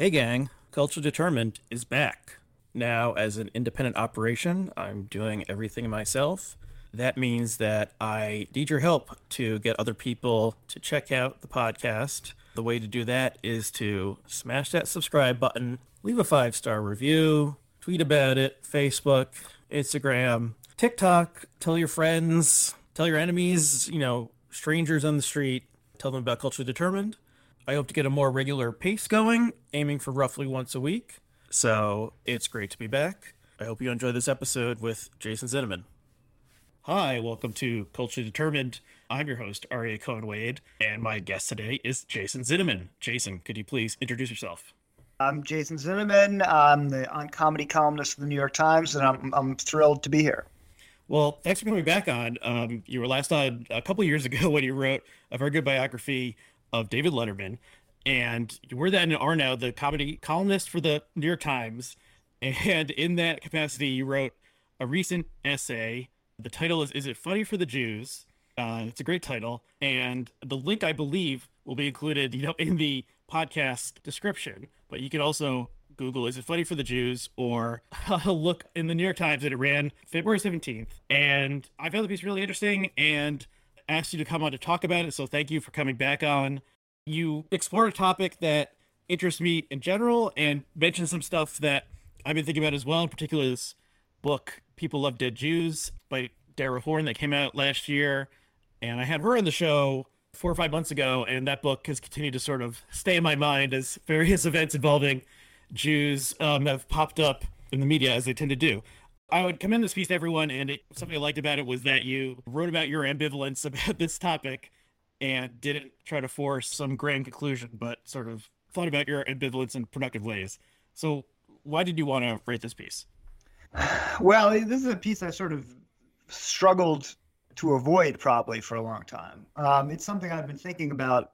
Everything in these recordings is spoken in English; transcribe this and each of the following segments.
Hey, gang. Culture Determined is back. Now, as an independent operation, I'm doing everything myself. That means that I need your help to get other people to check out the podcast. The way to do that is to smash that subscribe button, leave a five star review, tweet about it, Facebook, Instagram, TikTok, tell your friends, tell your enemies, you know, strangers on the street, tell them about Culture Determined. I hope to get a more regular pace going, aiming for roughly once a week. So it's great to be back. I hope you enjoy this episode with Jason Zinoman. Hi, welcome to Culture Determined. I'm your host, Aria Cohen Wade, and my guest today is Jason Zinoman. Jason, could you please introduce yourself? I'm Jason Zinoman. I'm the on comedy columnist for the New York Times, and I'm, I'm thrilled to be here. Well, thanks for coming back on. Um, you were last on a couple years ago when you wrote a very good biography of David Letterman, and were then are now the comedy columnist for the New York Times. And in that capacity, you wrote a recent essay the title is "Is It Funny for the Jews?" Uh, it's a great title, and the link I believe will be included, you know, in the podcast description. But you can also Google "Is It Funny for the Jews?" or look in the New York Times that it ran February seventeenth. And I found the piece really interesting and asked you to come on to talk about it. So thank you for coming back on. You explored a topic that interests me in general and mentioned some stuff that I've been thinking about as well, in particular this book People Love Dead Jews by Dara Horn that came out last year. And I had her on the show four or five months ago, and that book has continued to sort of stay in my mind as various events involving Jews um, have popped up in the media as they tend to do. I would commend this piece to everyone, and it, something I liked about it was that you wrote about your ambivalence about this topic and didn't try to force some grand conclusion, but sort of thought about your ambivalence in productive ways. So, why did you want to write this piece? Well, this is a piece I sort of struggled to avoid probably for a long time. Um, it's something I've been thinking about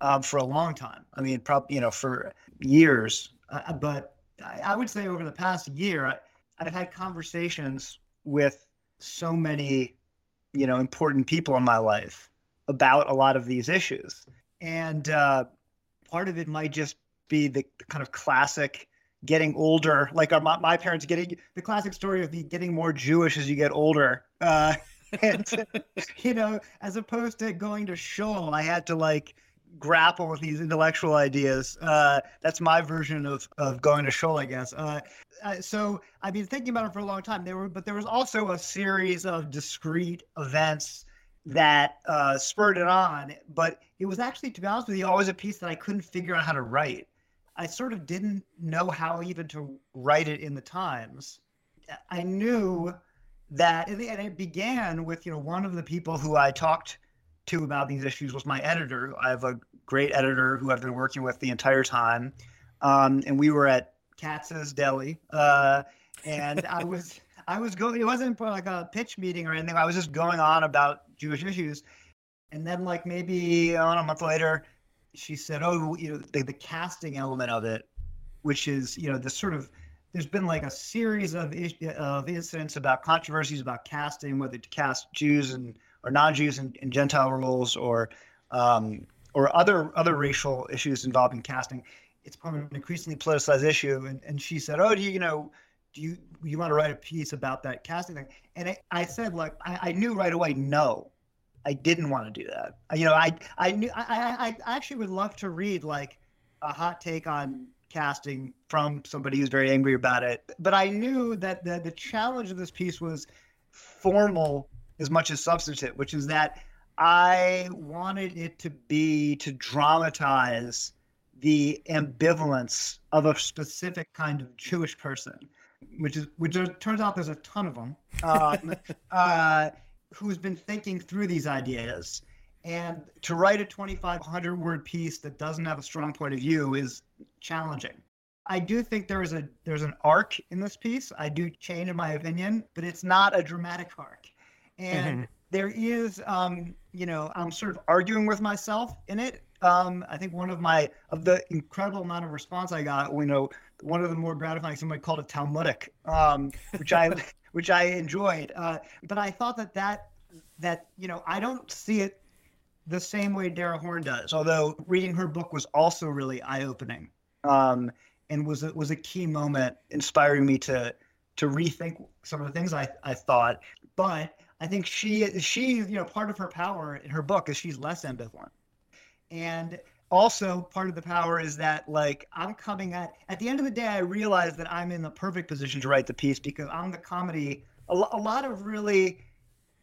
um, for a long time. I mean, probably you know for years. Uh, but I, I, would say over the past year, I've had conversations with so many, you know, important people in my life about a lot of these issues, and uh, part of it might just be the, kind of classic getting older, like our, my, my parents getting the classic story of the getting more Jewish as you get older. Uh, and you know, as opposed to going to shul, I had to like grapple with these intellectual ideas. Uh, that's my version of of going to shul, I guess. Uh, uh, so I've been thinking about it for a long time. There were, but there was also a series of discrete events that uh, spurred it on. But it was actually, to be honest with you, always a piece that I couldn't figure out how to write. I sort of didn't know how even to write it in the Times. I knew that, and it began with you know one of the people who I talked to about these issues was my editor. I have a great editor who I've been working with the entire time, um, and we were at Katz's Deli, uh, and I was I was going. It wasn't like a pitch meeting or anything. I was just going on about Jewish issues, and then like maybe uh, a month later, she said, "Oh, you know, the, the casting element of it, which is you know the sort of." There's been like a series of of incidents about controversies about casting, whether to cast Jews and or non-Jews in, in Gentile roles or um, or other other racial issues involving casting. It's become an increasingly politicized issue. And, and she said, "Oh, do you, you know, do you you want to write a piece about that casting thing?" And I, I said, like, I, I knew right away, no, I didn't want to do that. You know, I I knew I, I actually would love to read like a hot take on casting from somebody who's very angry about it. But I knew that the the challenge of this piece was formal as much as substantive, which is that I wanted it to be to dramatize the ambivalence of a specific kind of Jewish person, which is which turns out there's a ton of them, um, uh, who's been thinking through these ideas. And to write a 2,500 word piece that doesn't have a strong point of view is challenging. I do think there is a there's an arc in this piece. I do change in my opinion, but it's not a dramatic arc and mm-hmm. there is um, you know i'm sort of arguing with myself in it um, i think one of my of the incredible amount of response i got you know one of the more gratifying somebody called it talmudic um, which i which i enjoyed uh, but i thought that that that you know i don't see it the same way Dara Horn does although reading her book was also really eye-opening um, and was a, was a key moment inspiring me to to rethink some of the things I, I thought. But I think she she you know part of her power in her book is she's less ambivalent, and also part of the power is that like I'm coming at at the end of the day I realize that I'm in the perfect position to write the piece because I'm the comedy a, a lot of really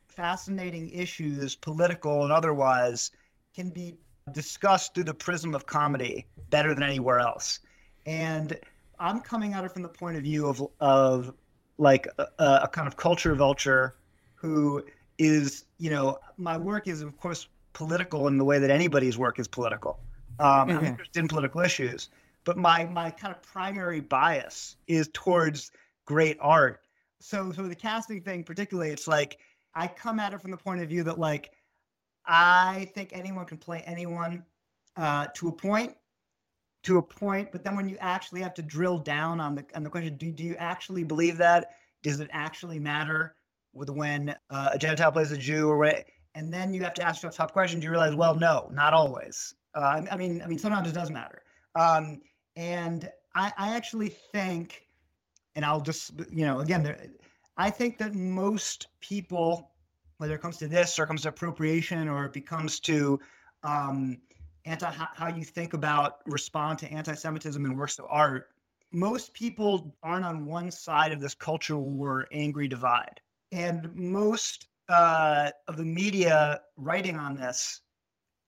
fascinating issues political and otherwise can be discussed through the prism of comedy better than anywhere else. And I'm coming at it from the point of view of of like a, a kind of culture vulture who is you know my work is of course political in the way that anybody's work is political um, mm-hmm. I'm interested in political issues, but my my kind of primary bias is towards great art. So so the casting thing particularly, it's like I come at it from the point of view that like I think anyone can play anyone uh, to a point, to a point. But then when you actually have to drill down on the on the question, do do you actually believe that? Does it actually matter with when uh, a Gentile plays a Jew or what? And then you have to ask yourself tough questions. You realize, well, no, not always. Uh, I mean, I mean, sometimes it does matter. Um, and I, I actually think, and I'll just, you know, again, there, I think that most people, whether it comes to this or comes to appropriation or it becomes to um, anti how you think about respond to anti-Semitism in works of art, most people aren't on one side of this cultural war angry divide, and most uh, of the media writing on this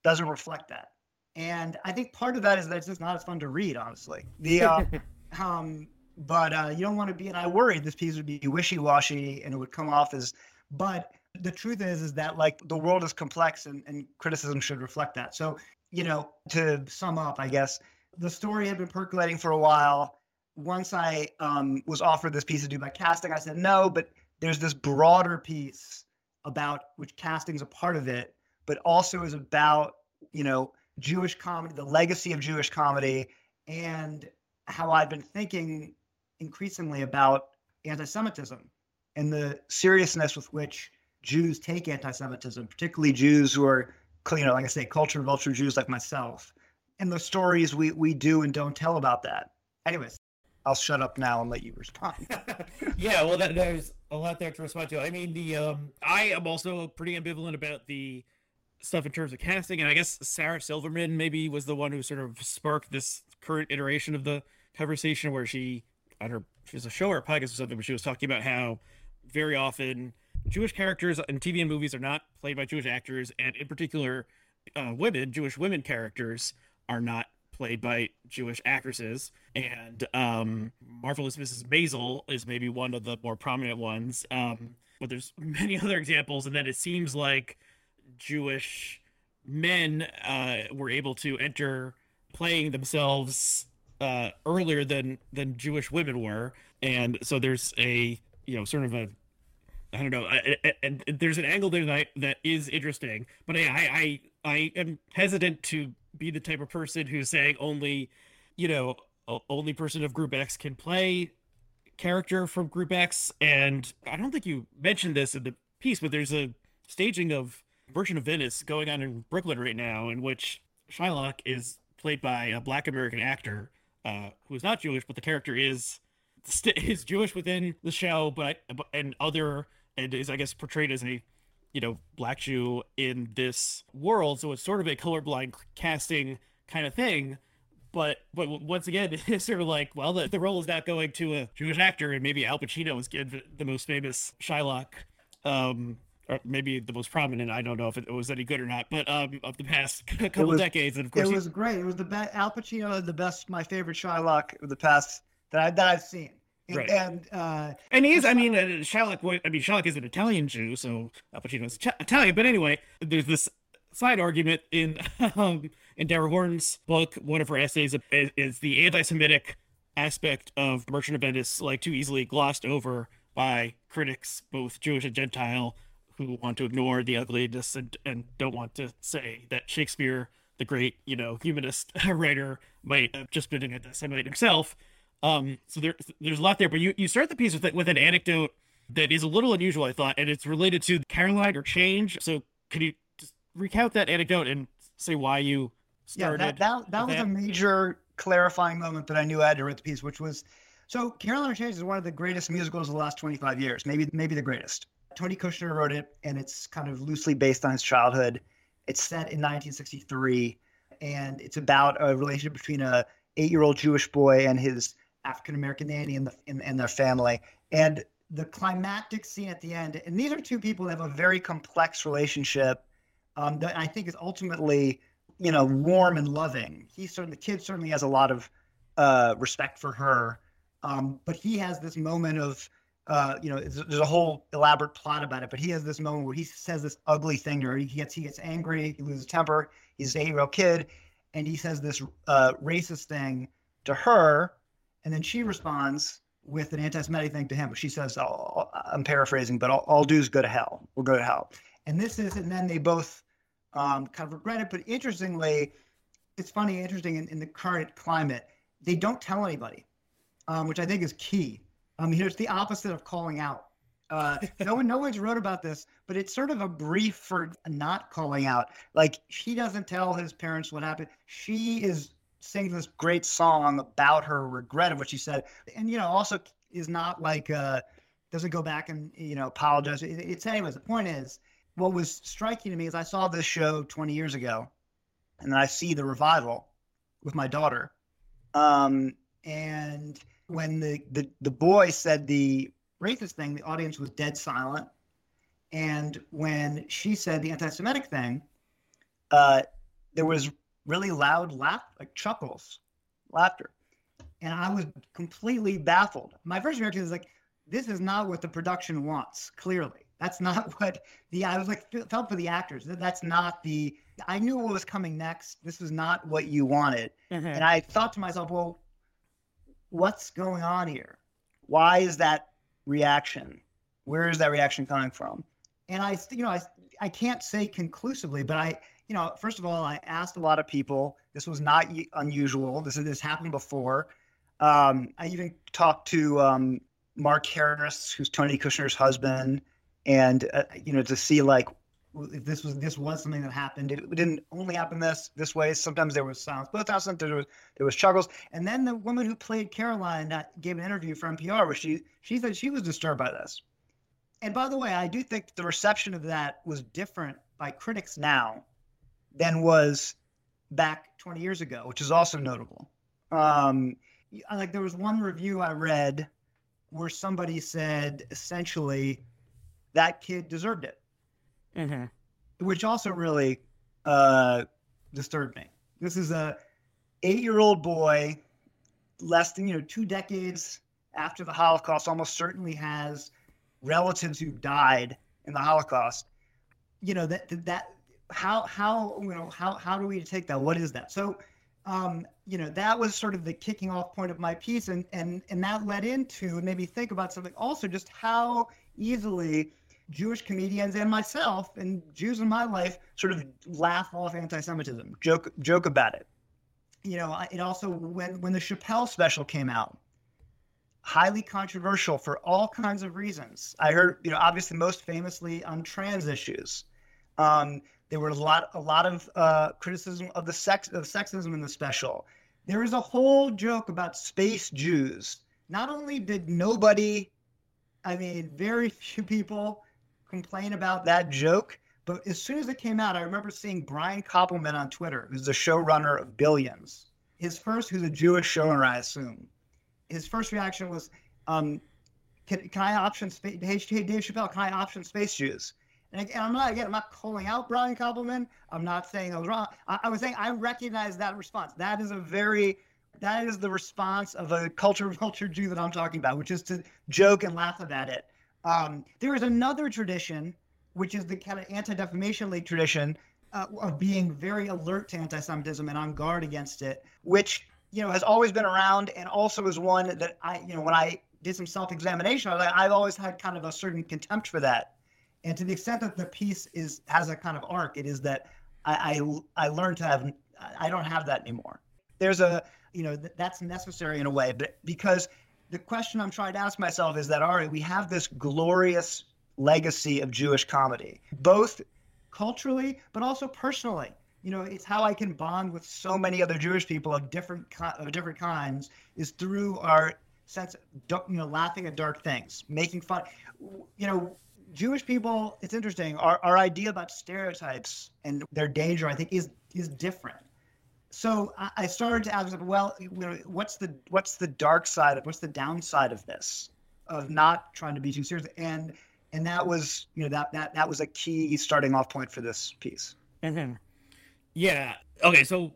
doesn't reflect that and I think part of that is that it's just not as fun to read, honestly. The uh, um, but uh, you don't want to be. And I worried this piece would be wishy-washy and it would come off as. But the truth is, is that like the world is complex, and, and criticism should reflect that. So you know, to sum up, I guess the story had been percolating for a while. Once I um, was offered this piece to do by casting, I said no, but there's this broader piece about which casting is a part of it, but also is about you know Jewish comedy, the legacy of Jewish comedy, and how I've been thinking increasingly about anti Semitism and the seriousness with which Jews take anti Semitism, particularly Jews who are, you know, like I say, culture vulture Jews like myself, and the stories we, we do and don't tell about that. Anyways, I'll shut up now and let you respond. yeah, well, that, there's a lot there to respond to. I mean, the um, I am also pretty ambivalent about the stuff in terms of casting, and I guess Sarah Silverman maybe was the one who sort of sparked this current iteration of the conversation where she, on her she was a show or a podcast or something, but she was talking about how very often Jewish characters in TV and movies are not played by Jewish actors, and in particular, uh, women, Jewish women characters, are not played by Jewish actresses. And um, Marvelous Mrs. Maisel is maybe one of the more prominent ones. Um, but there's many other examples, and then it seems like Jewish men uh, were able to enter playing themselves uh, earlier than than Jewish women were, and so there's a you know sort of a I don't know, and there's an angle there that that is interesting, but I I I am hesitant to be the type of person who's saying only, you know, only person of Group X can play character from Group X, and I don't think you mentioned this in the piece, but there's a staging of version of Venice going on in Brooklyn right now, in which Shylock is played by a Black American actor uh, who is not Jewish, but the character is is Jewish within the show, but and other and is I guess portrayed as a you know black Jew in this world. So it's sort of a colorblind casting kind of thing. But but once again, it's sort of like well, the, the role is not going to a Jewish actor, and maybe Al Pacino was given the most famous Shylock um, or maybe the most prominent. I don't know if it was any good or not, but um, of the past couple was, decades, and of course, it was great. It was the best. Al Pacino, the best, my favorite Shylock of the past that I that I've seen. And, right. and uh, and he's, I mean, uh. I mean, Shylock is an Italian Jew, so Al Pacino is Italian. But anyway, there's this side argument in um, in Dara Horn's book. One of her essays is, is the anti-Semitic aspect of Merchant of Venice, like too easily glossed over by critics, both Jewish and Gentile, who want to ignore the ugliness and, and don't want to say that Shakespeare, the great, you know, humanist writer, might have just been an anti-Semite himself. Um, so there, there's a lot there, but you, you start the piece with, with an anecdote that is a little unusual, I thought, and it's related to Caroline or change. So can you just recount that anecdote and say why you started? Yeah, that, that, that was that? a major clarifying moment that I knew I had to write the piece, which was so Caroline or Change is one of the greatest musicals of the last 25 years, maybe maybe the greatest. Tony Kushner wrote it, and it's kind of loosely based on his childhood. It's set in 1963, and it's about a relationship between a eight-year-old Jewish boy and his African American nanny and the and, their family. And the climactic scene at the end, and these are two people that have a very complex relationship um, that I think is ultimately, you know, warm and loving. He certainly, the kid certainly has a lot of uh, respect for her, um, but he has this moment of, uh, you know, there's a whole elaborate plot about it. But he has this moment where he says this ugly thing to her. He gets he gets angry, he loses temper. He's a eight-year-old kid, and he says this uh, racist thing to her, and then she responds with an anti-Semitic thing to him. She says, oh, "I'm paraphrasing, but all, all dudes go to hell. We'll go to hell." And this is, and then they both um, kind of regret it. But interestingly, it's funny, interesting in, in the current climate, they don't tell anybody, um, which I think is key. Um, you know, it's the opposite of calling out. Uh, no one, no one's wrote about this, but it's sort of a brief for not calling out. Like she doesn't tell his parents what happened. She is sings this great song about her regret of what she said, and you know, also is not like uh, doesn't go back and you know apologize. It's anyways. The point is, what was striking to me is I saw this show 20 years ago, and then I see the revival with my daughter. Um, and when the, the the boy said the racist thing, the audience was dead silent. And when she said the anti-Semitic thing, uh, there was really loud laugh, like chuckles, laughter. And I was completely baffled. My first reaction is like, this is not what the production wants, clearly. That's not what the, I was like, felt for the actors. That's not the, I knew what was coming next. This was not what you wanted. Mm-hmm. And I thought to myself, well, what's going on here? Why is that reaction? Where is that reaction coming from? And I, you know, I, I can't say conclusively, but I, you know, first of all, I asked a lot of people. This was not unusual. This this happened before. Um, I even talked to um, Mark Harris, who's Tony Kushner's husband, and uh, you know, to see like if this was this was something that happened. It, didn't only happen this this way. Sometimes there was silence. Both times there was there was chuckles. And then the woman who played Caroline uh, gave an interview for NPR where she she said she was disturbed by this. And by the way, I do think the reception of that was different by critics now than was back 20 years ago, which is also notable. Um, like there was one review I read where somebody said essentially that kid deserved it, mm-hmm. which also really uh, disturbed me. This is a eight-year-old boy, less than you know two decades after the Holocaust, almost certainly has relatives who died in the Holocaust. You know that that how how you know how how do we take that? What is that? So um, you know that was sort of the kicking off point of my piece, and and and that led into made think about something also just how easily Jewish comedians and myself and Jews in my life sort of laugh off anti-Semitism, joke joke about it. You know, it also when when the Chappelle special came out, highly controversial for all kinds of reasons. I heard, you know, obviously most famously on trans issues. Um, there was a lot, a lot of uh, criticism of the sex of sexism in the special. There is a whole joke about space Jews. Not only did nobody, I mean, very few people complain about that joke, but as soon as it came out, I remember seeing Brian Koppelman on Twitter, who's the showrunner of Billions. His first, who's a Jewish showrunner, I assume. His first reaction was, um, can, can I option space? Hey, Dave Chappelle, can I option space Jews? And, I'm not again, I'm not calling out Brian Koppelman. I'm not saying I was wrong. I, I was saying I recognize that response. That is a very that is the response of a culture of culture Jew that I'm talking about, which is to joke and laugh about it. Um, there is another tradition, which is the kind of anti-defamation league tradition uh, of being very alert to anti-Semitism and on guard against it, which you know has always been around and also is one that I you know when I did some self-examination, I I've always had kind of a certain contempt for that and to the extent that the piece is has a kind of arc, it is that I I, I learned to have I don't have that anymore. There's a you know th- that's necessary in a way, but because the question I'm trying to ask myself is that all right, we have this glorious legacy of Jewish comedy, both culturally but also personally. you know, it's how I can bond with so many other Jewish people of different of different kinds is through our sense, of, you know, laughing at dark things, making fun. You know, Jewish people, it's interesting. Our our idea about stereotypes and their danger, I think, is is different. So I started to ask, well, what's the what's the dark side of what's the downside of this, of not trying to be too serious, and and that was you know that that that was a key starting off point for this piece. Mm-hmm. Yeah. Okay. So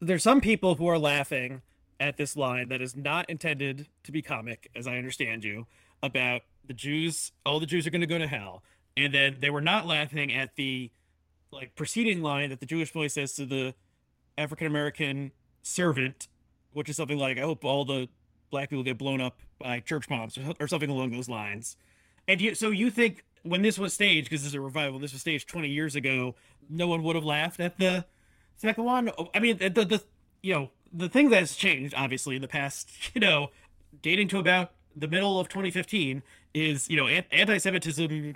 there's some people who are laughing at this line that is not intended to be comic, as I understand you, about the Jews. All the Jews are going to go to hell, and then they were not laughing at the like preceding line that the Jewish boy says to the African American servant, which is something like, "I hope all the black people get blown up by church bombs" or something along those lines. And you, so you think when this was staged, because this is a revival, this was staged 20 years ago, no one would have laughed at the second one. Oh, I mean, the, the, the you know the thing that's changed obviously in the past, you know, dating to about the middle of 2015 is you know anti-Semitism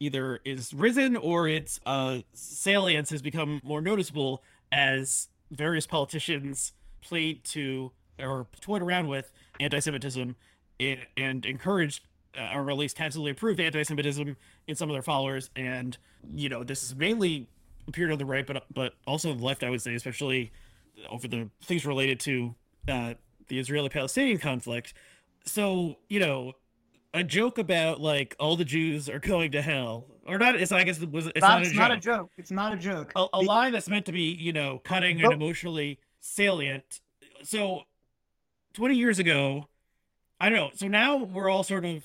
either is risen or its uh, salience has become more noticeable as various politicians played to or toyed around with anti-Semitism and, and encouraged uh, or at least tacitly approved anti-Semitism in some of their followers. And you know, this is mainly appeared on the right, but but also the left, I would say, especially over the things related to uh, the Israeli-Palestinian conflict. So you know, a joke about like all the Jews are going to hell, or not? It's I guess it was it's not, not, a, not joke. a, joke. It's not a joke. A, a line that's meant to be you know cutting and emotionally salient. So, twenty years ago, I don't know. So now we're all sort of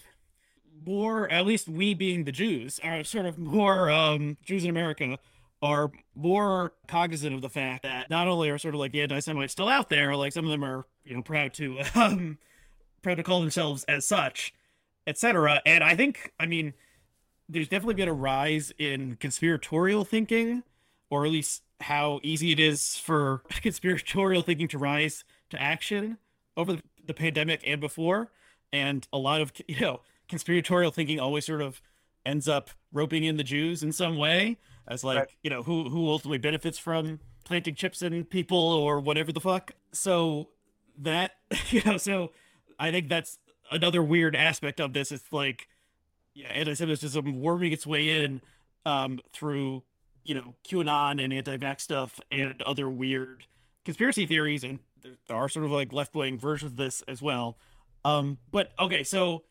more, at least we being the Jews, are sort of more um, Jews in America are more cognizant of the fact that not only are sort of like the anti-Semites still out there, like some of them are, you know, proud to um, proud to call themselves as such, etc. And I think, I mean, there's definitely been a rise in conspiratorial thinking, or at least how easy it is for conspiratorial thinking to rise to action over the pandemic and before. And a lot of, you know, conspiratorial thinking always sort of ends up roping in the Jews in some way as like, right. you know, who who ultimately benefits from planting chips in people or whatever the fuck. So that you know, so I think that's another weird aspect of this. It's like yeah, anti-Semitism worming its way in um, through you know QAnon and anti-vax stuff and other weird conspiracy theories, and there are sort of like left-wing versions of this as well. Um, but okay, so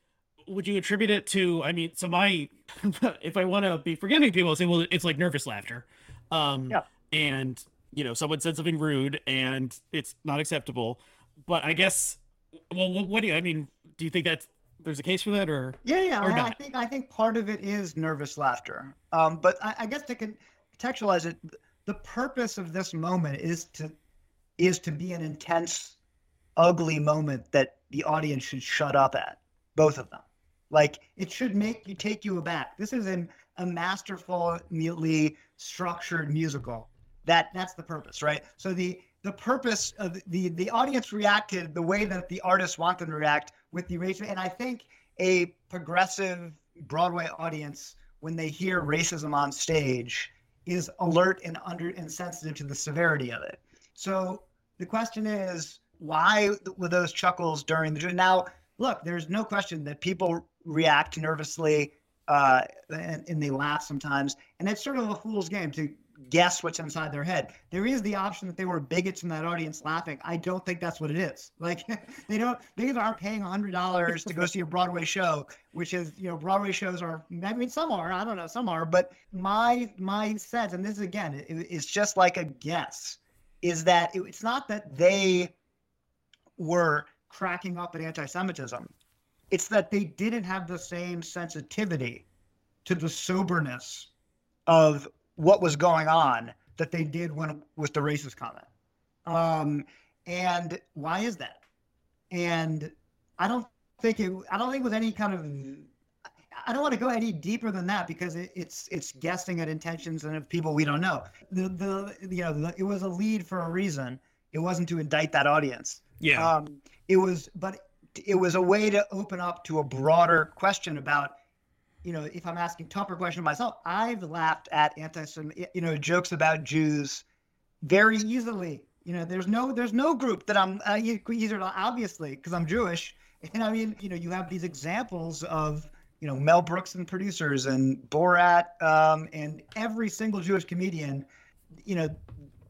would you attribute it to? I mean, so my, if I want to be forgiving people, say, well, it's like nervous laughter, um, yeah. and you know, someone said something rude and it's not acceptable. But I guess, well, what, what do you? I mean, do you think that there's a case for that, or yeah, yeah? Or I, I, think I think part of it is nervous laughter. Um, but I, I guess to contextualize it, the purpose of this moment is to is to be an intense, ugly moment that the audience should shut up at. Both of them. Like it should make you take you aback. This is an, a masterfully structured musical. That that's the purpose, right? So the the purpose of the the audience reacted the way that the artists want them to react with the racism, and I think a progressive Broadway audience when they hear racism on stage is alert and under and sensitive to the severity of it. So the question is, why were those chuckles during the now? Look, there's no question that people react nervously uh, and, and they laugh sometimes. And it's sort of a fool's game to guess what's inside their head. There is the option that they were bigots in that audience laughing. I don't think that's what it is. Like they don't they aren't paying hundred dollars to go see a Broadway show, which is you know Broadway shows are I mean some are I don't know some are, but my my sense and this is again it, it's just like a guess is that it, it's not that they were cracking up at anti-Semitism. It's that they didn't have the same sensitivity to the soberness of what was going on that they did when with the racist comment. Um, and why is that? And I don't think it. I don't think with any kind of. I don't want to go any deeper than that because it, it's it's guessing at intentions and of people we don't know. The the you know the, it was a lead for a reason. It wasn't to indict that audience. Yeah. Um, it was, but it was a way to open up to a broader question about you know if i'm asking tougher question myself i've laughed at anti-Semitic, you know jokes about jews very easily. You know, there's no there's no group that I'm uh, to obviously because I'm Jewish. And I mean, you know, you have these examples of you know Mel Brooks and producers and Borat um, and every single Jewish comedian. You know,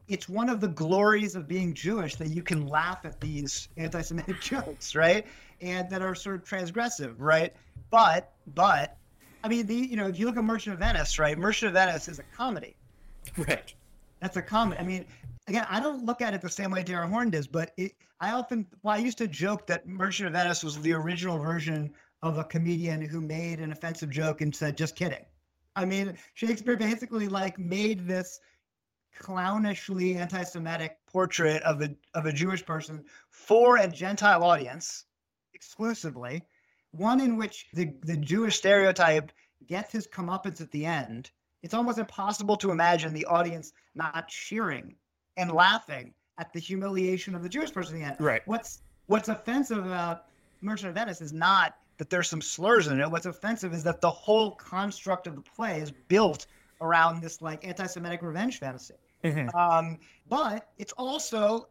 it's one of the glories of being Jewish that you can laugh at these anti-Semitic jokes, right? And that are sort of transgressive, right? But but I mean, the you know, if you look at Merchant of Venice, right? Merchant of Venice is a comedy. Right. That's a comedy. I mean, again, I don't look at it the same way Dara Horn does, but it, I often, well, I used to joke that Merchant of Venice was the original version of a comedian who made an offensive joke and said, just kidding. I mean, Shakespeare basically like made this clownishly anti-Semitic portrait of a of a Jewish person for a Gentile audience exclusively, one in which the, the Jewish stereotype gets his comeuppance at the end. It's almost impossible to imagine the audience not cheering and laughing at the humiliation of the Jewish person at the end. Right. What's what's offensive about Merchant of Venice is not that there's some slurs in it. What's offensive is that the whole construct of the play is built around this like anti-Semitic revenge fantasy. Mm-hmm. Um, but it's also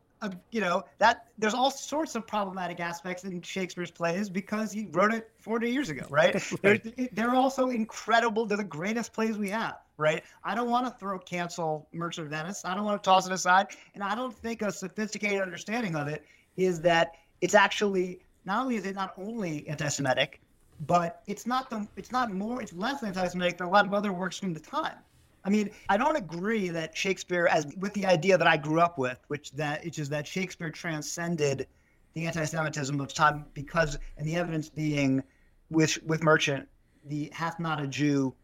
you know that there's all sorts of problematic aspects in Shakespeare's plays because he wrote it 40 years ago, right? right. They're, they're also incredible. They're the greatest plays we have, right? I don't want to throw cancel Merchant of Venice. I don't want to toss it aside, and I don't think a sophisticated understanding of it is that it's actually not only is it not only anti-Semitic, but it's not the it's not more it's less anti-Semitic than a lot of other works from the time. I mean, I don't agree that Shakespeare, as with the idea that I grew up with, which that which is that Shakespeare transcended the anti-Semitism of time because, and the evidence being, with with Merchant, the "hath not a Jew"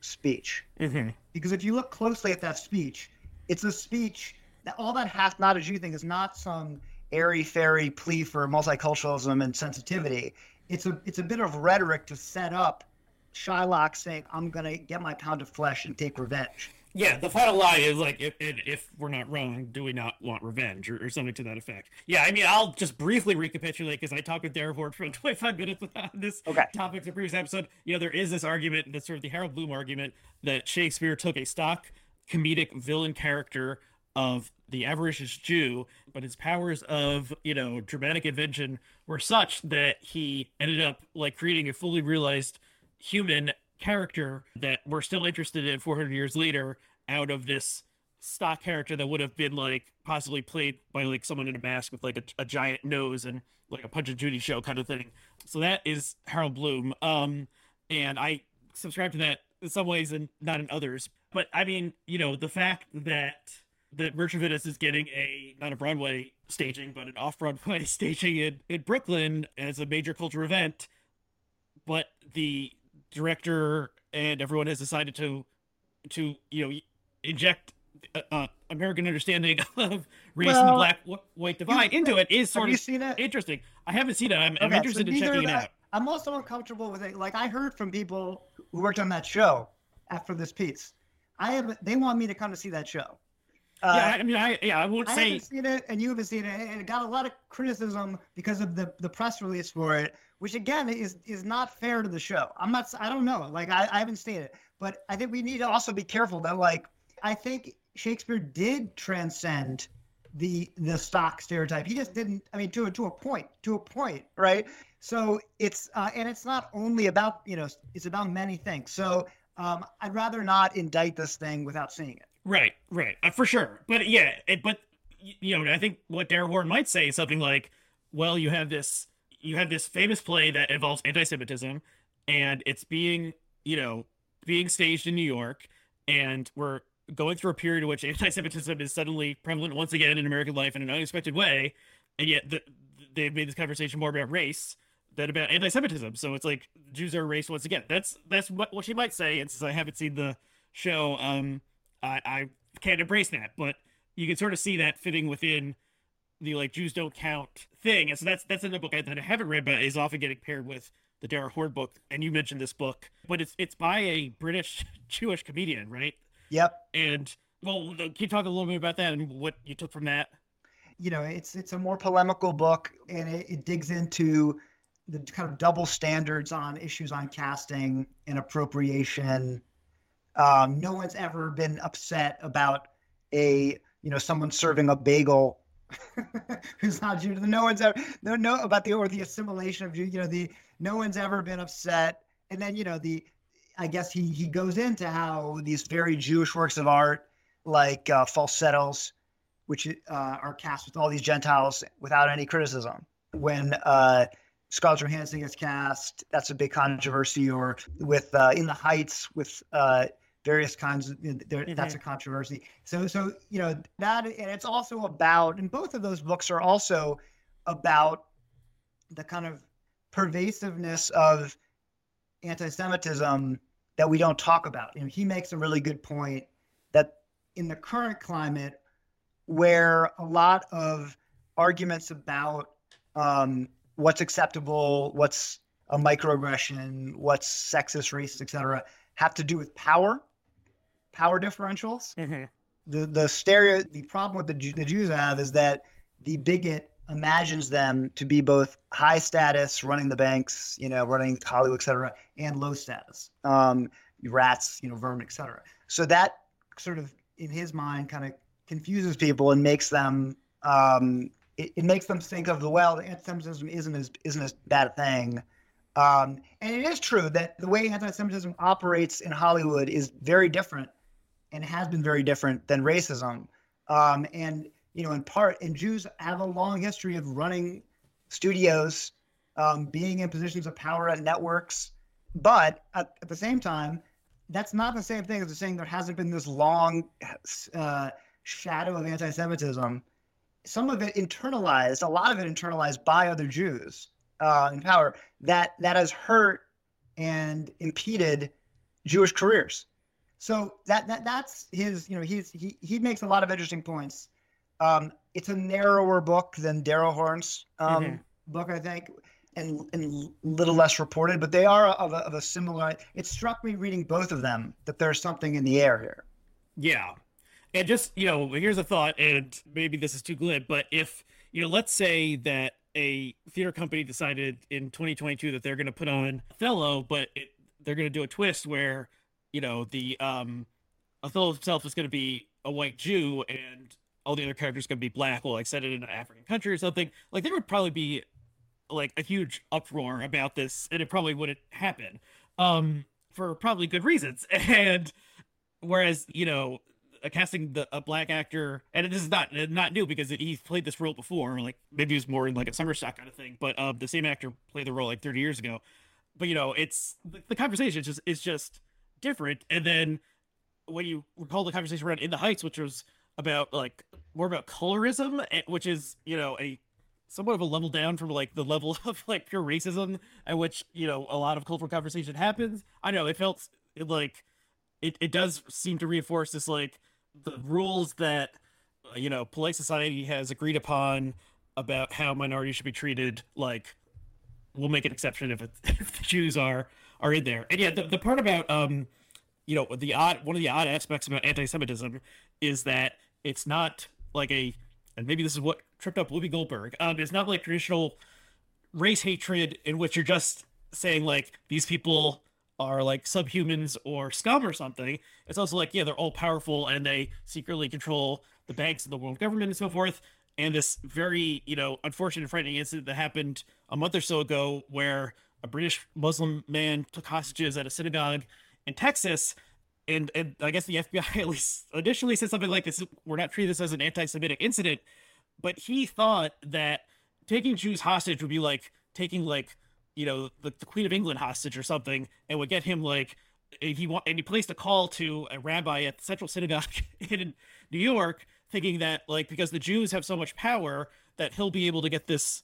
speech. Mm-hmm. Because if you look closely at that speech, it's a speech that all that "hath not a Jew" thing is not some airy fairy plea for multiculturalism and sensitivity. It's a it's a bit of rhetoric to set up Shylock saying, "I'm gonna get my pound of flesh and take revenge." Yeah, the final line is like, if, if we're not wrong, do we not want revenge, or, or something to that effect? Yeah, I mean, I'll just briefly recapitulate because I talked with Darren Ford for 25 minutes on this okay. topic the previous episode. You know, there is this argument, that's sort of the Harold Bloom argument, that Shakespeare took a stock comedic villain character of the avaricious Jew, but his powers of, you know, dramatic invention were such that he ended up like creating a fully realized human character that we're still interested in 400 years later out of this stock character that would have been like possibly played by like someone in a mask with like a, a giant nose and like a Punch and Judy show kind of thing. So that is Harold Bloom. Um, and I subscribe to that in some ways and not in others. But I mean, you know, the fact that that Venice is getting a not a Broadway staging, but an off Broadway staging in, in Brooklyn as a major cultural event, but the director and everyone has decided to to you know inject uh, uh American understanding of race well, and the black white divide you, into it is sort of interesting. I haven't seen it. I'm, okay, I'm interested so in checking it out. I'm also uncomfortable with it. Like I heard from people who worked on that show after this piece. I have they want me to come to see that show. Uh, yeah, I mean, I yeah, I won't I say. I haven't seen it, and you haven't seen it, and it got a lot of criticism because of the the press release for it which again is is not fair to the show. I'm not. I don't know. Like I, I haven't seen it, but I think we need to also be careful that like I think Shakespeare did transcend the the stock stereotype. He just didn't. I mean, to a to a point, to a point, right? So it's uh, and it's not only about you know it's about many things. So um, I'd rather not indict this thing without seeing it. Right, right, uh, for sure. But yeah, it, but you know, I think what Dara Horn might say is something like, "Well, you have this you have this famous play that involves anti-Semitism, and it's being you know being staged in New York, and we're going through a period in which anti-Semitism is suddenly prevalent once again in American life in an unexpected way, and yet the, they've made this conversation more about race than about anti-Semitism. So it's like Jews are race once again. That's that's what, what she might say. And since I haven't seen the show, um, I, I can't embrace that. But you can sort of see that fitting within the like Jews don't count thing. And so that's that's another book that I haven't read, but is often getting paired with the Dara Horn book. And you mentioned this book, but it's it's by a British Jewish comedian, right? Yep. And well, can you talk a little bit about that and what you took from that? You know, it's it's a more polemical book, and it, it digs into the kind of double standards on issues on casting and appropriation. Um, no one's ever been upset about a you know someone serving a bagel who's not Jewish. No one's ever no no about the or the assimilation of Jew. You know the no one's ever been upset. And then you know the I guess he he goes into how these very Jewish works of art like uh, falsettos, which uh, are cast with all these Gentiles without any criticism. When uh, Scarlett Johansson gets cast, that's a big controversy. Or with uh, In the Heights with uh, various kinds of there, mm-hmm. that's a controversy so so you know that and it's also about and both of those books are also about the kind of pervasiveness of anti-semitism that we don't talk about and he makes a really good point that in the current climate where a lot of arguments about um, what's acceptable what's a microaggression what's sexist racist etc have to do with power power differentials. Mm-hmm. The the stereo the problem with the the Jews have is that the bigot imagines them to be both high status, running the banks, you know, running Hollywood, et cetera, and low status, um, rats, you know, vermin, et cetera. So that sort of, in his mind, kind of confuses people and makes them, um, it, it, makes them think of the well, anti-Semitism isn't as isn't as bad a thing. Um, and it is true that the way anti-Semitism operates in Hollywood is very different and has been very different than racism. Um, and you know, in part, and Jews have a long history of running studios, um, being in positions of power at networks. But at, at, the same time, that's not the same thing as saying there hasn't been this long uh, shadow of anti-Semitism. Some of it internalized, a lot of it internalized by other Jews uh, in power. That that has hurt and impeded Jewish careers. So that that that's his. You know, he's he he makes a lot of interesting points. Um, it's a narrower book than Dara Horn's um, mm-hmm. book, I think, and and little less reported, but they are of a, of a similar. It struck me reading both of them that there's something in the air here. Yeah, and just you know, here's a thought, and maybe this is too glib, but if you know, let's say that a theater company decided in 2022 that they're going to put on Othello, but it, they're going to do a twist where you know, the um Othello himself is going to be a white Jew and all the other characters going to be black, well, like set it in an African country or something. Like there would probably be like a huge uproar about this, and it probably wouldn't happen, um, for probably good reasons. And whereas you know, casting the a black actor, and this is not not new because he's played this role before. Like maybe he was more in like a summer stock kind of thing, but um, the same actor played the role like 30 years ago. But you know, it's the, the conversation is just is just different. And then when you recall the conversation around In the Heights, which was about like more about colorism, eh, which is you know a somewhat of a level down from like the level of like pure racism at which you know a lot of cultural conversation happens. I know it felt like it, it does seem to reinforce this like the rules that you know polite society has agreed upon about how minorities should be treated like we'll make an exception if, it, if the Jews are are in there. And yeah, the, the part about um, you know, the odd one of the odd aspects about anti-Semitism is that it's not like a, and maybe this is what tripped up Whoopi Goldberg. Um, it's not like traditional race hatred in which you're just saying like these people are like subhumans or scum or something. It's also like yeah, they're all powerful and they secretly control the banks and the world government and so forth. And this very you know unfortunate, frightening incident that happened a month or so ago where a British Muslim man took hostages at a synagogue in Texas. And, and I guess the FBI at least initially said something like this we're not treating this as an anti Semitic incident. But he thought that taking Jews hostage would be like taking, like, you know, the, the Queen of England hostage or something and would get him, like, if he want, and he placed a call to a rabbi at the Central Synagogue in New York, thinking that, like, because the Jews have so much power, that he'll be able to get this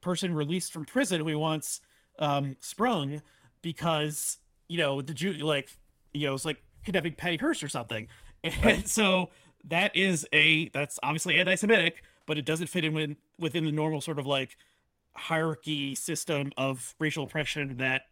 person released from prison who he wants um, sprung because you know the Jew like you know it's like kidnapping Patty Hearst or something, and right. so that is a that's obviously anti-Semitic, but it doesn't fit in with, within the normal sort of like hierarchy system of racial oppression that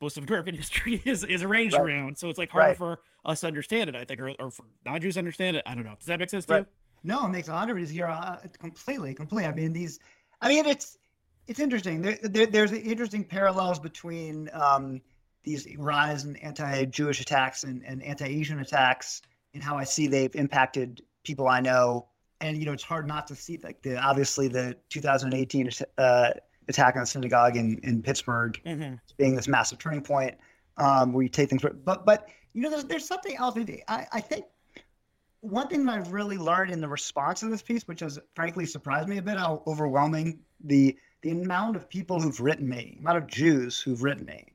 most of American history is is arranged right. around. So it's like harder right. for us to understand it, I think, or, or for non-Jews to understand it. I don't know. Does that make sense to you? No, it makes a hundred percent. You're uh, completely, completely. I mean, these. I mean, it's it's interesting. There, there, there's interesting parallels between um, these rise in anti-Jewish attacks and, and anti-Asian attacks and how I see they've impacted people I know, and you know, it's hard not to see like the obviously the 2018 uh, attack on the synagogue in in Pittsburgh mm-hmm. being this massive turning point um, where you take things. But but you know, there's there's something else. I I think one thing that I've really learned in the response to this piece, which has frankly surprised me a bit, how overwhelming the the amount of people who've written me, amount of Jews who've written me,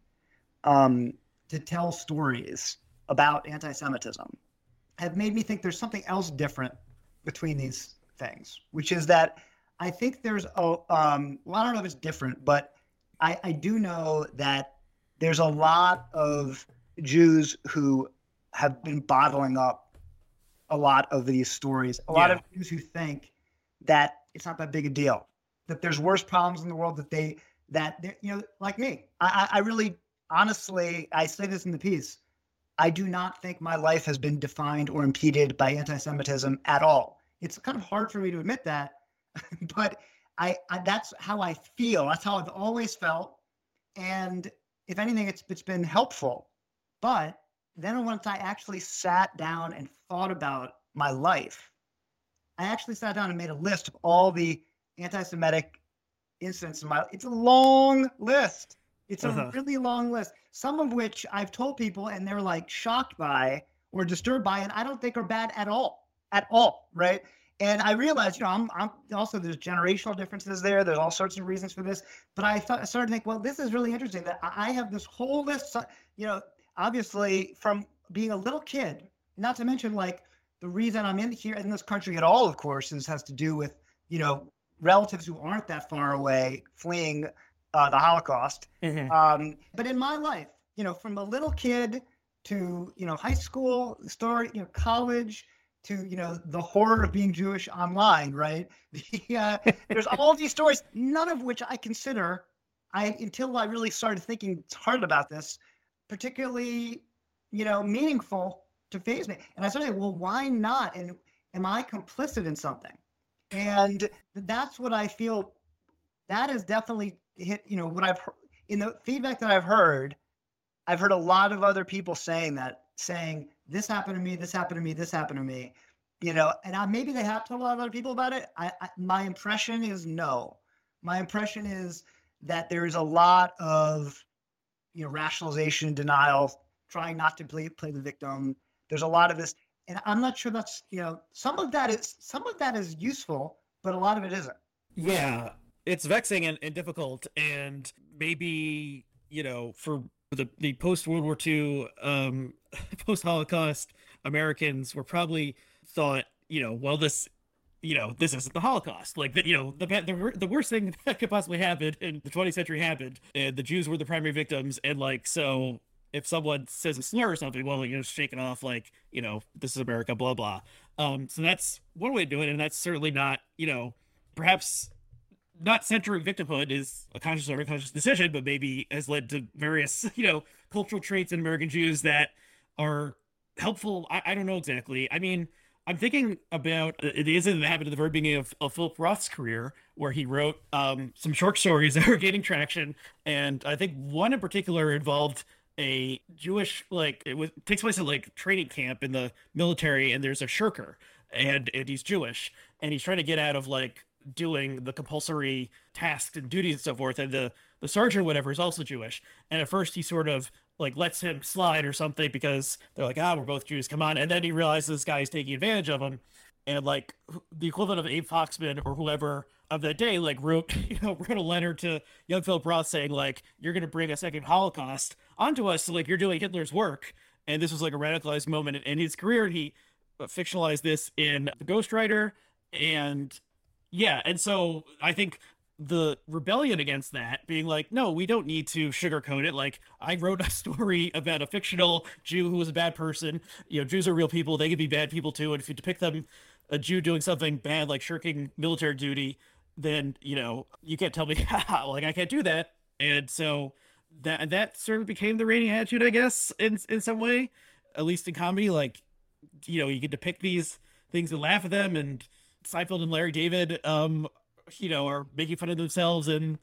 um, to tell stories about anti-Semitism, have made me think there's something else different between these things, which is that I think there's a um, well, I don't know if it's different, but I, I do know that there's a lot of Jews who have been bottling up a lot of these stories. A lot of Jews who think that it's not that big a deal, that there's worse problems in the world that they that you know, like me. I, I really honestly, I say this in the piece. I do not think my life has been defined or impeded by anti-Semitism at all. It's kind of hard for me to admit that, but I, I that's how I feel. That's how I've always felt, and if anything, it's it's been helpful. But then once I actually sat down and thought about my life, I actually sat down and made a list of all the anti-Semitic incidents in my. It's a long list. It's a uh-huh. really long list. Some of which I've told people, and they're like shocked by or disturbed by, and I don't think are bad at all, at all, right? And I realized, you know, I'm, I'm also there's generational differences there. There's all sorts of reasons for this. But I, thought, I started to think, well, this is really interesting that I have this whole list. You know, obviously from being a little kid, not to mention like the reason I'm in here in this country at all, of course, is has to do with you know relatives who aren't that far away fleeing uh, the Holocaust. Mm-hmm. Um, but in my life, you know, from a little kid to you know high school, story, you know, college to you know the horror of being Jewish online, right? The, uh, there's all these stories, none of which I consider. I until I really started thinking hard about this, particularly you know meaningful to faze me. And I started, well, why not? And am I complicit in something? And that's what I feel. That is definitely hit. You know what I've in the feedback that I've heard. I've heard a lot of other people saying that, saying this happened to me, this happened to me, this happened to me. You know, and I, maybe they have told a lot of other people about it. I, I, my impression is no. My impression is that there is a lot of, you know, rationalization, denial, trying not to play play the victim. There's a lot of this, and I'm not sure that's you know some of that is some of that is useful, but a lot of it isn't. Yeah, it's vexing and, and difficult, and maybe you know for the, the post World War II, um, post Holocaust Americans were probably thought, you know, well, this, you know, this isn't the Holocaust. Like that, you know, the, the the worst thing that could possibly happen in the 20th century happened, and the Jews were the primary victims, and like so. If someone says a slur or something, well, you know, shaking off like, you know, this is America, blah blah. Um, so that's one way to do it, and that's certainly not, you know, perhaps not centering victimhood is a conscious or unconscious decision, but maybe has led to various, you know, cultural traits in American Jews that are helpful. I, I don't know exactly. I mean, I'm thinking about uh, the incident that happened at the very beginning of, of Philip Roth's career, where he wrote um, some short stories that were gaining traction, and I think one in particular involved a Jewish like it was takes place at like training camp in the military, and there's a shirker, and and he's Jewish, and he's trying to get out of like doing the compulsory tasks and duties and so forth. And the the sergeant, whatever, is also Jewish. And at first, he sort of like lets him slide or something because they're like, ah, we're both Jews, come on. And then he realizes this guy is taking advantage of him. And like the equivalent of Abe Foxman or whoever of that day, like wrote, you know, wrote a letter to young Philip Roth saying like, you're to bring a second Holocaust onto us. Like you're doing Hitler's work. And this was like a radicalized moment in his career. And he uh, fictionalized this in The Ghostwriter and yeah, and so I think the rebellion against that being like, no, we don't need to sugarcoat it. Like, I wrote a story about a fictional Jew who was a bad person. You know, Jews are real people; they can be bad people too. And if you depict them, a Jew doing something bad like shirking military duty, then you know you can't tell me, like I can't do that. And so that that sort of became the reigning attitude, I guess, in in some way, at least in comedy. Like, you know, you can depict these things and laugh at them and Seinfeld and Larry David, um, you know, are making fun of themselves and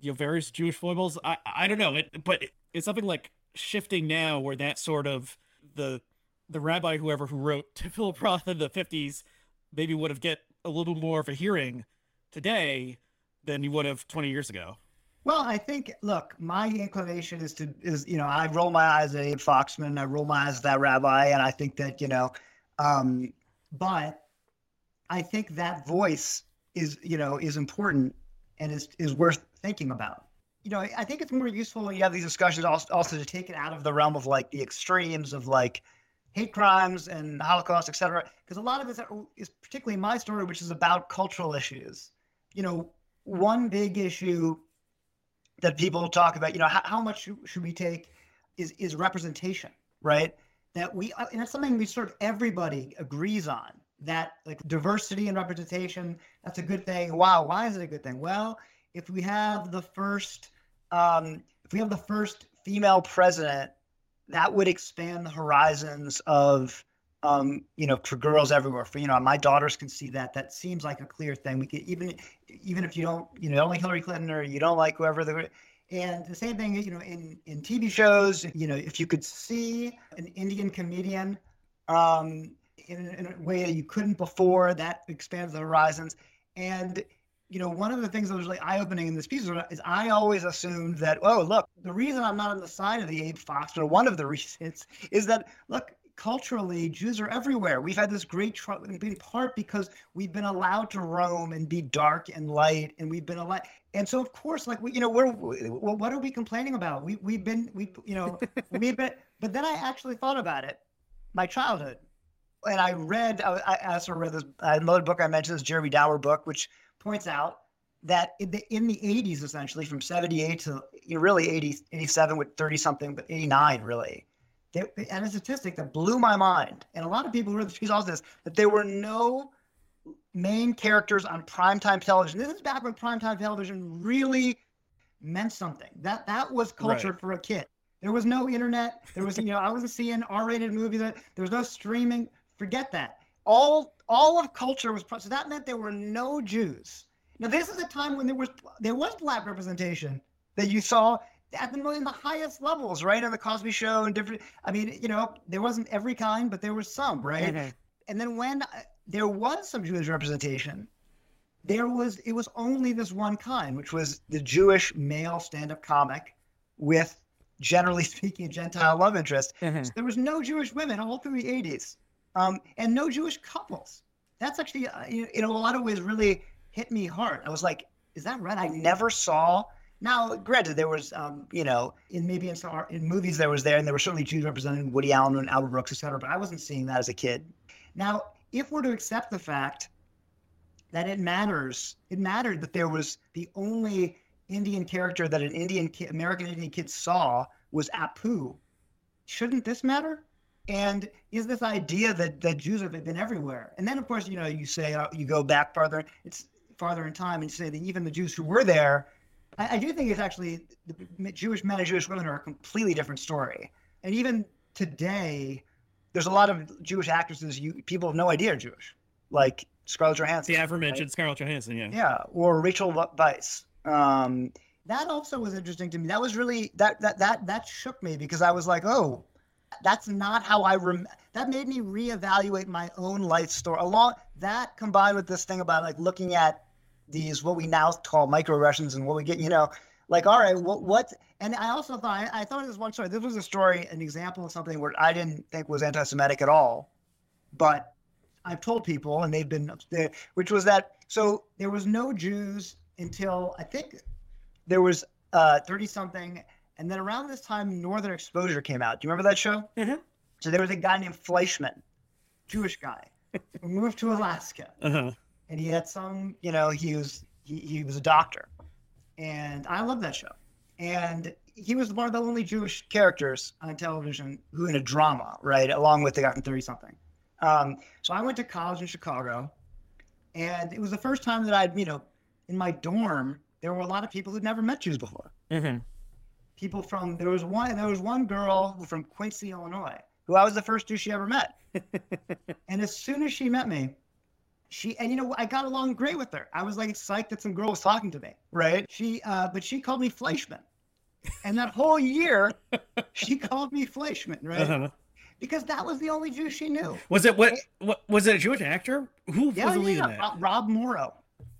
you know various Jewish foibles. I I don't know, it, but it's something like shifting now, where that sort of the the rabbi whoever who wrote to Philip Roth in the fifties maybe would have get a little more of a hearing today than you would have 20 years ago. Well, I think look, my inclination is to is you know I roll my eyes at Abe Foxman, I roll my eyes at that rabbi, and I think that you know, um, but I think that voice is you know is important and is is worth thinking about. You know, I think it's more useful when you have these discussions also, also to take it out of the realm of like the extremes of like hate crimes and Holocaust, et cetera, because a lot of it is particularly my story, which is about cultural issues. You know, one big issue that people talk about, you know, how, how much should we take is is representation, right? That we uh, and that's something we sort of everybody agrees on that like diversity and representation that's a good thing. Wow, why is it a good thing? Well, if we have the first um, if we have the first female president, that would expand the horizons of um, you know, for girls everywhere. For you know, my daughters can see that. That seems like a clear thing. We could even even if you don't, you know, don't like Hillary Clinton or you don't like whoever the and the same thing, you know, in in TV shows, you know, if you could see an Indian comedian um, in, in a way that you couldn't before, that expands the horizons. And you know, one of the things that was really eye-opening in this piece is I always assumed that, oh, look, the reason I'm not on the side of the Abe Fox, or one of the reasons, is that look, culturally, Jews are everywhere. We've had this great tr- part because we've been allowed to roam and be dark and light, and we've been allowed. And so, of course, like we, you know, we're well, what are we complaining about? We we've been we you know we've been. But then I actually thought about it, my childhood, and I read. I, I also read this uh, another book I mentioned, this Jeremy Dauber book, which points out that in the, in the 80s, essentially from 78 to you know, really 80, 87 with 30 something, but 89 really and a statistic that blew my mind, and a lot of people who read the piece also this, that there were no main characters on primetime television. This is back when primetime television really meant something. That that was culture right. for a kid. There was no internet. There was, you know, I wasn't seeing R-rated movies. There was no streaming. Forget that. All all of culture was so that meant there were no Jews. Now this is a time when there was there was black representation that you saw at the in the highest levels, right? On the Cosby Show and different. I mean, you know, there wasn't every kind, but there was some, right? Mm-hmm. And then when uh, there was some Jewish representation, there was it was only this one kind, which was the Jewish male stand-up comic with, generally speaking, a Gentile love interest. Mm-hmm. So there was no Jewish women all through the '80s, um, and no Jewish couples. That's actually, uh, in a lot of ways, really hit me hard. I was like, "Is that right?" I never saw now, granted, there was, um, you know, in maybe in some in movies there was there, and there were certainly Jews represented, Woody Allen and Albert Brooks, et cetera. But I wasn't seeing that as a kid. Now, if we're to accept the fact that it matters, it mattered that there was the only Indian character that an Indian kid, American Indian kid saw was Apu. Shouldn't this matter? And is this idea that that Jews have been everywhere? And then, of course, you know, you say uh, you go back farther. It's farther in time, and you say that even the Jews who were there I, I do think it's actually the Jewish men and Jewish women are a completely different story. And even today, there's a lot of Jewish actresses you people have no idea are Jewish, like Scarlett Johansson. The aforementioned right? Scarlett Johansson, yeah. Yeah, or Rachel Weisz. Um, that also was interesting to me. That was really that that that that shook me because I was like, oh, that's not how I rem. That made me reevaluate my own life story. Along that combined with this thing about like looking at these what we now call microaggressions and what we get, you know, like all right, what what? And I also thought I, I thought it was one story. This was a story, an example of something where I didn't think was anti-Semitic at all, but I've told people, and they've been there, which was that so there was no Jews until I think there was uh 30 something, and then around this time, Northern Exposure came out. Do you remember that show? Mm-hmm. So there was a guy named Fleischman, Jewish guy, who moved to Alaska. Uh-huh and he had some, you know, he was he, he was a doctor, and I love that show. And he was one of the only Jewish characters on television who in a drama, right, along with the guy from Thirty Something. Um, so I went to college in Chicago, and it was the first time that I'd, you know, in my dorm there were a lot of people who'd never met Jews before. Mm-hmm. People from there was one there was one girl from Quincy, Illinois, who I was the first Jew she ever met. and as soon as she met me, she and you know I got along great with her. I was like psyched that some girl was talking to me. Right. She uh but she called me Fleischman. And that whole year she called me Fleischman, right? Uh-huh. because that was the only Jew she knew. Was it what? What was it? A Jewish actor? Who Yeah, was the lead yeah, in that? Rob, Rob Morrow.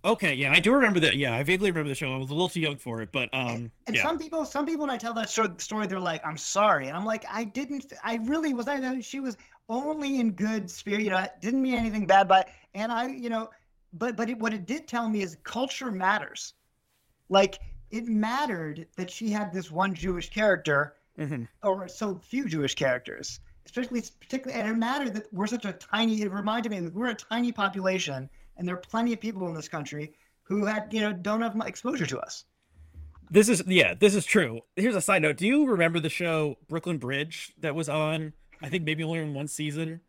Okay, yeah, I do remember that. Yeah, I vaguely remember the show. I was a little too young for it, but um, And yeah. some people, some people, when I tell that stor- story, they're like, "I'm sorry," and I'm like, "I didn't. I really was. I she was only in good spirit. You know, it didn't mean anything bad by. And I, you know, but but it, what it did tell me is culture matters. Like it mattered that she had this one Jewish character, Mhm. or so few Jewish characters. Especially, particularly, and it mattered that we're such a tiny. It reminded me that we're a tiny population, and there are plenty of people in this country who had, you know, don't have exposure to us. This is yeah, this is true. Here's a side note. Do you remember the show Brooklyn Bridge that was on? I think maybe only in one season,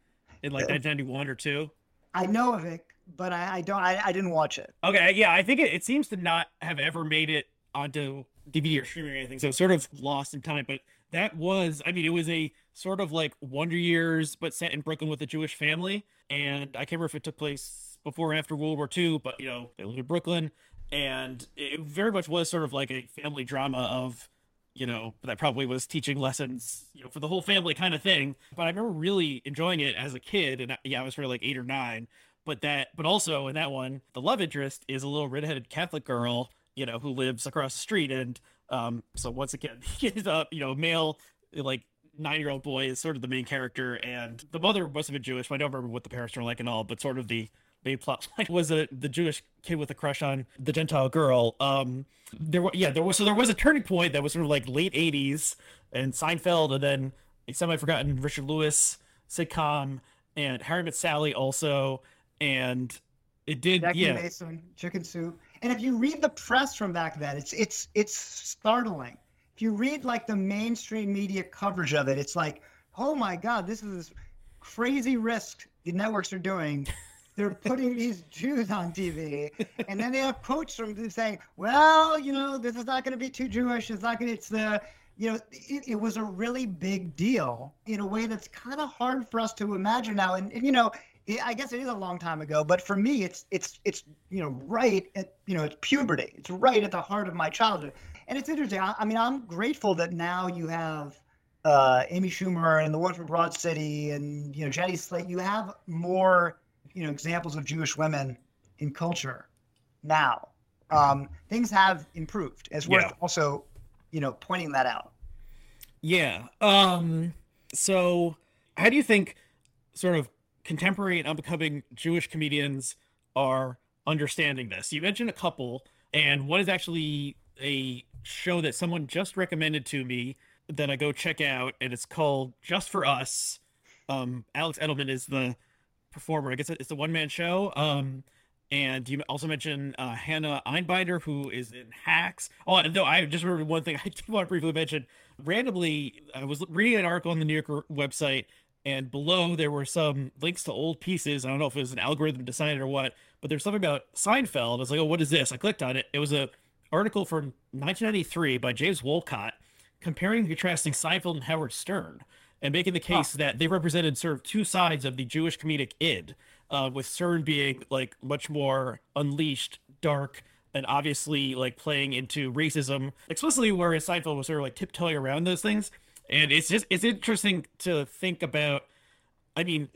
in like Uh, 1991 or two. I know of it, but I, I don't. I, I didn't watch it. Okay, yeah, I think it, it seems to not have ever made it onto DVD or streaming or anything, so sort of lost in time. But that was, I mean, it was a sort of like Wonder Years, but set in Brooklyn with a Jewish family. And I can't remember if it took place before or after World War II, but you know, they lived in Brooklyn, and it very much was sort of like a family drama of, you know, that probably was teaching lessons, you know, for the whole family kind of thing. But I remember really enjoying it as a kid, and yeah, I was probably like eight or nine. But that but also in that one the love interest is a little redheaded catholic girl you know who lives across the street. And um so once again you know male like nine year old boy is sort of the main character. And the mother must have been jewish but i don't remember what the parents were like and all but sort of the main plot line was a, the jewish kid with a crush on the gentile girl um there was yeah there was so there was a turning point that was sort of like late 80s and seinfeld and then a semi-forgotten richard lewis sitcom and harry met sally also and it did Jackie yeah Mason, Chicken Soup, and if you read the press from back then, it's it's it's startling. If you read like the mainstream media coverage of it, it's like, oh my God, this is this crazy risk the networks are doing. They're putting these Jews on TV, and then they have quotes from them saying, "Well, you know, this is not going to be too Jewish. It's not going. It's the, you know, it, it was a really big deal in a way that's kind of hard for us to imagine now. And, and you know, it, I guess it is a long time ago, but for me, it's it's it's you know right at you know it's puberty. It's right at the heart of my childhood, and it's interesting. I, I mean, I'm grateful that now you have uh, Amy Schumer and the one from Broad City, and you know Jenny Slate. You have more you know examples of Jewish women in culture now. Um, things have improved. It's worth Yeah. also you know pointing that out. yeah um so how do you think sort of contemporary and upcoming jewish comedians are understanding this you mentioned a couple and one is actually a show that someone just recommended to me that i go check out and it's called just for us um alex edelman is the performer i guess it's a one-man show um and you also mentioned uh, Hannah Einbinder, who is in Hacks. Oh, though I just remembered one thing I did want to briefly mention. Randomly, I was reading an article on the New Yorker website, and below there were some links to old pieces. I don't know if it was an algorithm decided or what, but there's something about Seinfeld. I was like, oh, what is this? I clicked on it. It was a article from 1993 by James Wolcott comparing and contrasting Seinfeld and Howard Stern and making the case that they represented sort of two sides of the Jewish comedic id, uh, with Stern being like much more unleashed, dark, and obviously like playing into racism explicitly, whereas Seinfeld was sort of like tiptoeing around those things. And it's just it's interesting to think about. I mean,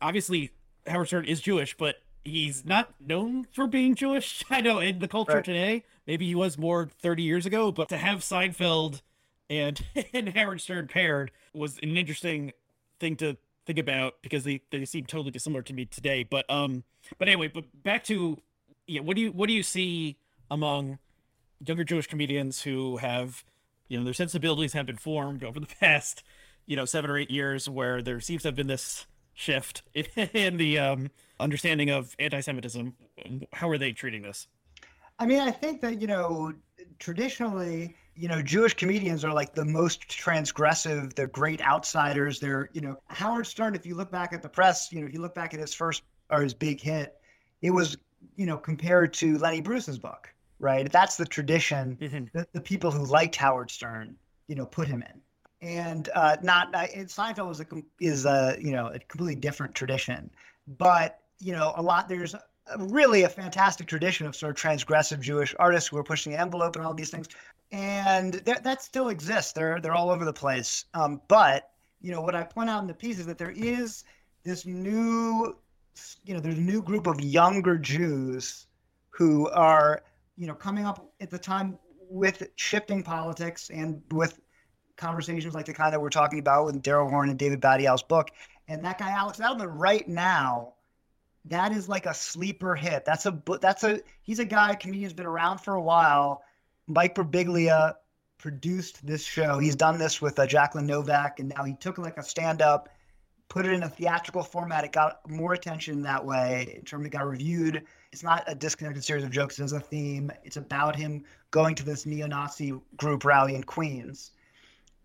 obviously Howard Stern is Jewish, but he's not known for being Jewish. I know in the culture Right. today, maybe he was more 30 years ago, but to have Seinfeld and and Howard Stern paired was an interesting thing to think about because they, they seem totally dissimilar to me today. But um but anyway, but back to yeah, what do you what do you see among younger Jewish comedians who have you know their sensibilities have been formed over the past you know seven or eight years where there seems to have been this shift in, in the um understanding of anti-Semitism. How are they treating this? I mean, I think that, you know, traditionally, you know, Jewish comedians are like the most transgressive. They're great outsiders. They're, you know, Howard Stern, if you look back at the press, you know, if you look back at his first or his big hit, it was, you know, compared to Lenny Bruce's book, right? That's the tradition that the people who liked Howard Stern, you know, put him in. And uh, not, and Seinfeld is a, is a, you know, a completely different tradition. But, you know, a lot, there's really a fantastic tradition of sort of transgressive Jewish artists who are pushing the envelope and all these things. And that that still exists. They're they're all over the place. Um, but you know, what I point out in the piece is that there is this new, you know, there's a new group of younger Jews who are, you know, coming up at the time with shifting politics and with conversations like the kind that we're talking about with Dara Horn and David Baddiel's book. And that guy Alex Edelman right now, that is like a sleeper hit. That's a that's a he's a guy comedian's been around for a while. Mike Birbiglia produced this show. He's done this with uh, Jacqueline Novak, and now he took like a stand up, put it in a theatrical format. It got more attention that way. In terms, it got reviewed. It's not a disconnected series of jokes. There's a theme. It's about him going to this neo-Nazi group rally in Queens.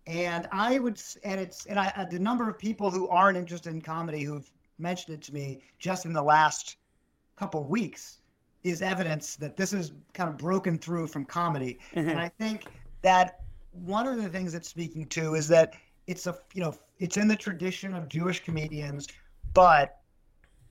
And I would, and it's, and I, the number of people who aren't interested in comedy who've mentioned it to me just in the last couple of weeks is evidence that this is kind of broken through from comedy. Mm-hmm. And I think that one of the things it's speaking to is that it's a, you know, it's in the tradition of Jewish comedians, but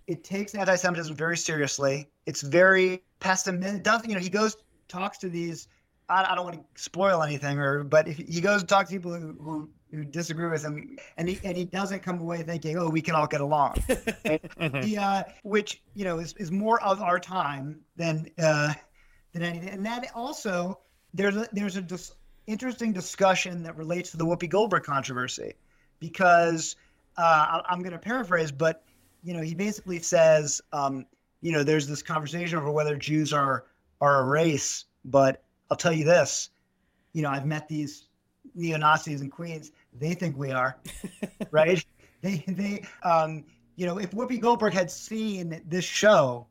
it takes anti-Semitism very seriously. It's very pessimistic. Doesn't you know? He goes talks to these I, I don't want to spoil anything, or but if he goes to talk to people who, who, who disagree with him, and he and he doesn't come away thinking, oh, we can all get along, mm-hmm. he, uh, which you know is, is more of our time than uh, than anything, and that also there's a, there's a dis- interesting discussion that relates to the Whoopi Goldberg controversy, because uh, I'm going to paraphrase, but you know he basically says, um, you know, there's this conversation over whether Jews are are a race, but I'll tell you this, you know, I've met these neo Nazis in Queens. They think we are, right? They, they, um, you know, if Whoopi Goldberg had seen this show,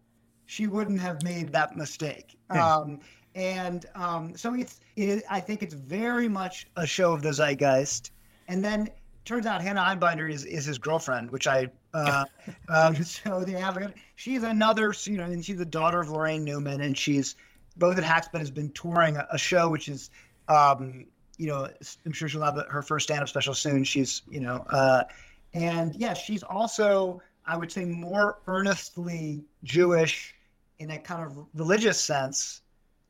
she wouldn't have made that mistake. Um, and um, so it's, it, I think it's very much a show of the zeitgeist. And then turns out Hannah Einbinder is, is his girlfriend, which I, uh, um, so they have, she's another, you know, and she's the daughter of Laraine Newman, and she's, both at Hackspin has been touring a, a show which is um, you know i'm sure she'll have her first stand-up special soon she's you know uh, and yeah she's also i would say more earnestly jewish in a kind of religious sense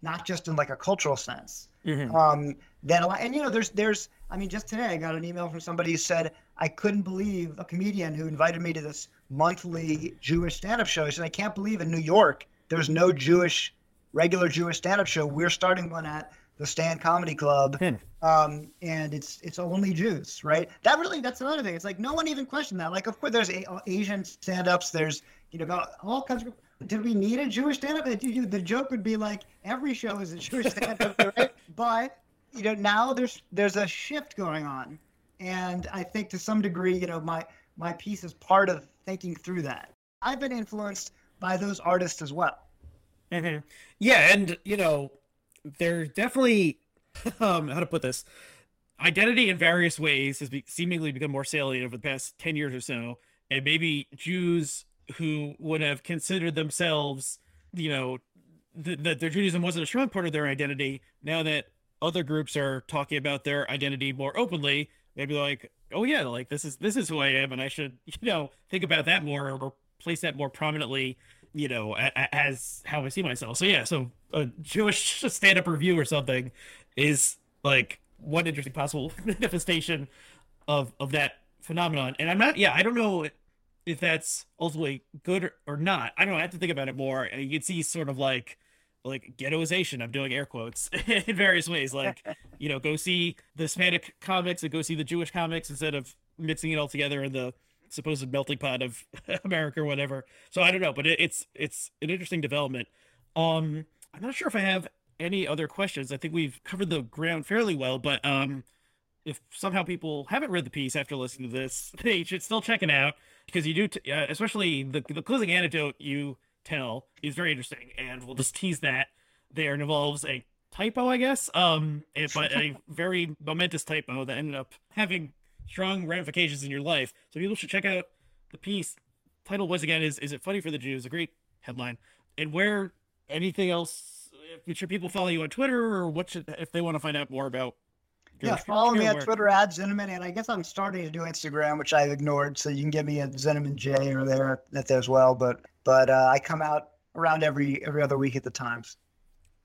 not just in like a cultural sense mm-hmm. um, then a lot, and you know there's there's i mean just today i got an email from somebody who said i couldn't believe a comedian who invited me to this monthly jewish stand-up show he said i can't believe in new york there's no jewish regular Jewish stand-up show. We're starting one at the Stand Comedy Club, hmm. um, and it's it's only Jews, right? That really that's another thing. It's like no one even questioned that. Like, of course, there's a, Asian stand-ups. There's you know all kinds of. Did we need a Jewish stand-up? The joke would be like every show is a Jewish stand-up, right? But you know now there's there's a shift going on, and I think to some degree, you know, my my piece is part of thinking through that. I've been influenced by those artists as well. Mm-hmm. Yeah, and you know, there's definitely um how to put this identity in various ways has be- seemingly become more salient over the past 10 years or so. And maybe jews who would have considered themselves you know that th- their judaism wasn't a strong part of their identity. Now that other groups are talking about their identity more openly maybe like oh yeah like this is this is who i am and i should you know think about that more or place that more prominently you know, as how I see myself. So yeah, so a Jewish stand-up review or something is like one interesting possible manifestation of of that phenomenon. And I'm not, yeah, I don't know if that's ultimately good or, or not. I don't know. I have to think about it more. And you can see sort of like like ghettoization. I'm doing air quotes in various ways. Like, you know, go see the Hispanic comics and go see the Jewish comics instead of mixing it all together in the supposed melting pot of America or whatever. So I don't know, but it, it's it's an interesting development. Um, I'm not sure if I have any other questions. I think we've covered the ground fairly well, but um, if somehow people haven't read the piece after listening to this, they should still check it out because you do, t- uh, especially the the closing anecdote you tell is very interesting, and we'll just tease that there. It involves a typo, I guess, um, but a very momentous typo that ended up having strong ramifications in your life. So people should check out the piece. Title was again is is it funny for the Jews? A great headline. And where anything else? Should people follow you on Twitter or what should if they want to find out more about? Yeah, follow me on Twitter at Zinoman, and I guess I'm starting to do Instagram, which I've ignored. So you can get me at Zinoman J or there at there as well. But but uh, I come out around every every other week at the Times.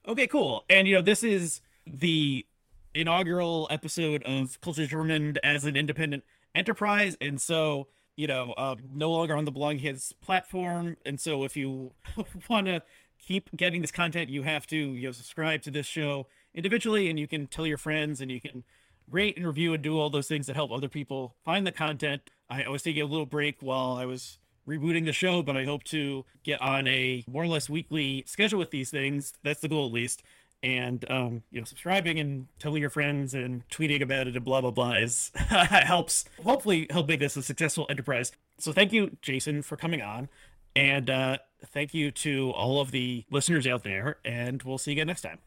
Okay, cool. And you know this is the inaugural episode of Culture Determined as an independent enterprise. And so, you know, uh, no longer on the Bloggingheads platform. And so if you want to keep getting this content, you have to, you know, subscribe to this show individually and you can tell your friends and you can rate and review and do all those things that help other people find the content. I, I was taking a little break while I was rebooting the show, but I hope to get on a more or less weekly schedule with these things. That's the goal, at least. And um, you know, subscribing and telling your friends and tweeting about it and blah blah blah is helps hopefully help make this a successful enterprise. So thank you, Jason, for coming on, and uh, thank you to all of the listeners out there. And we'll see you again next time.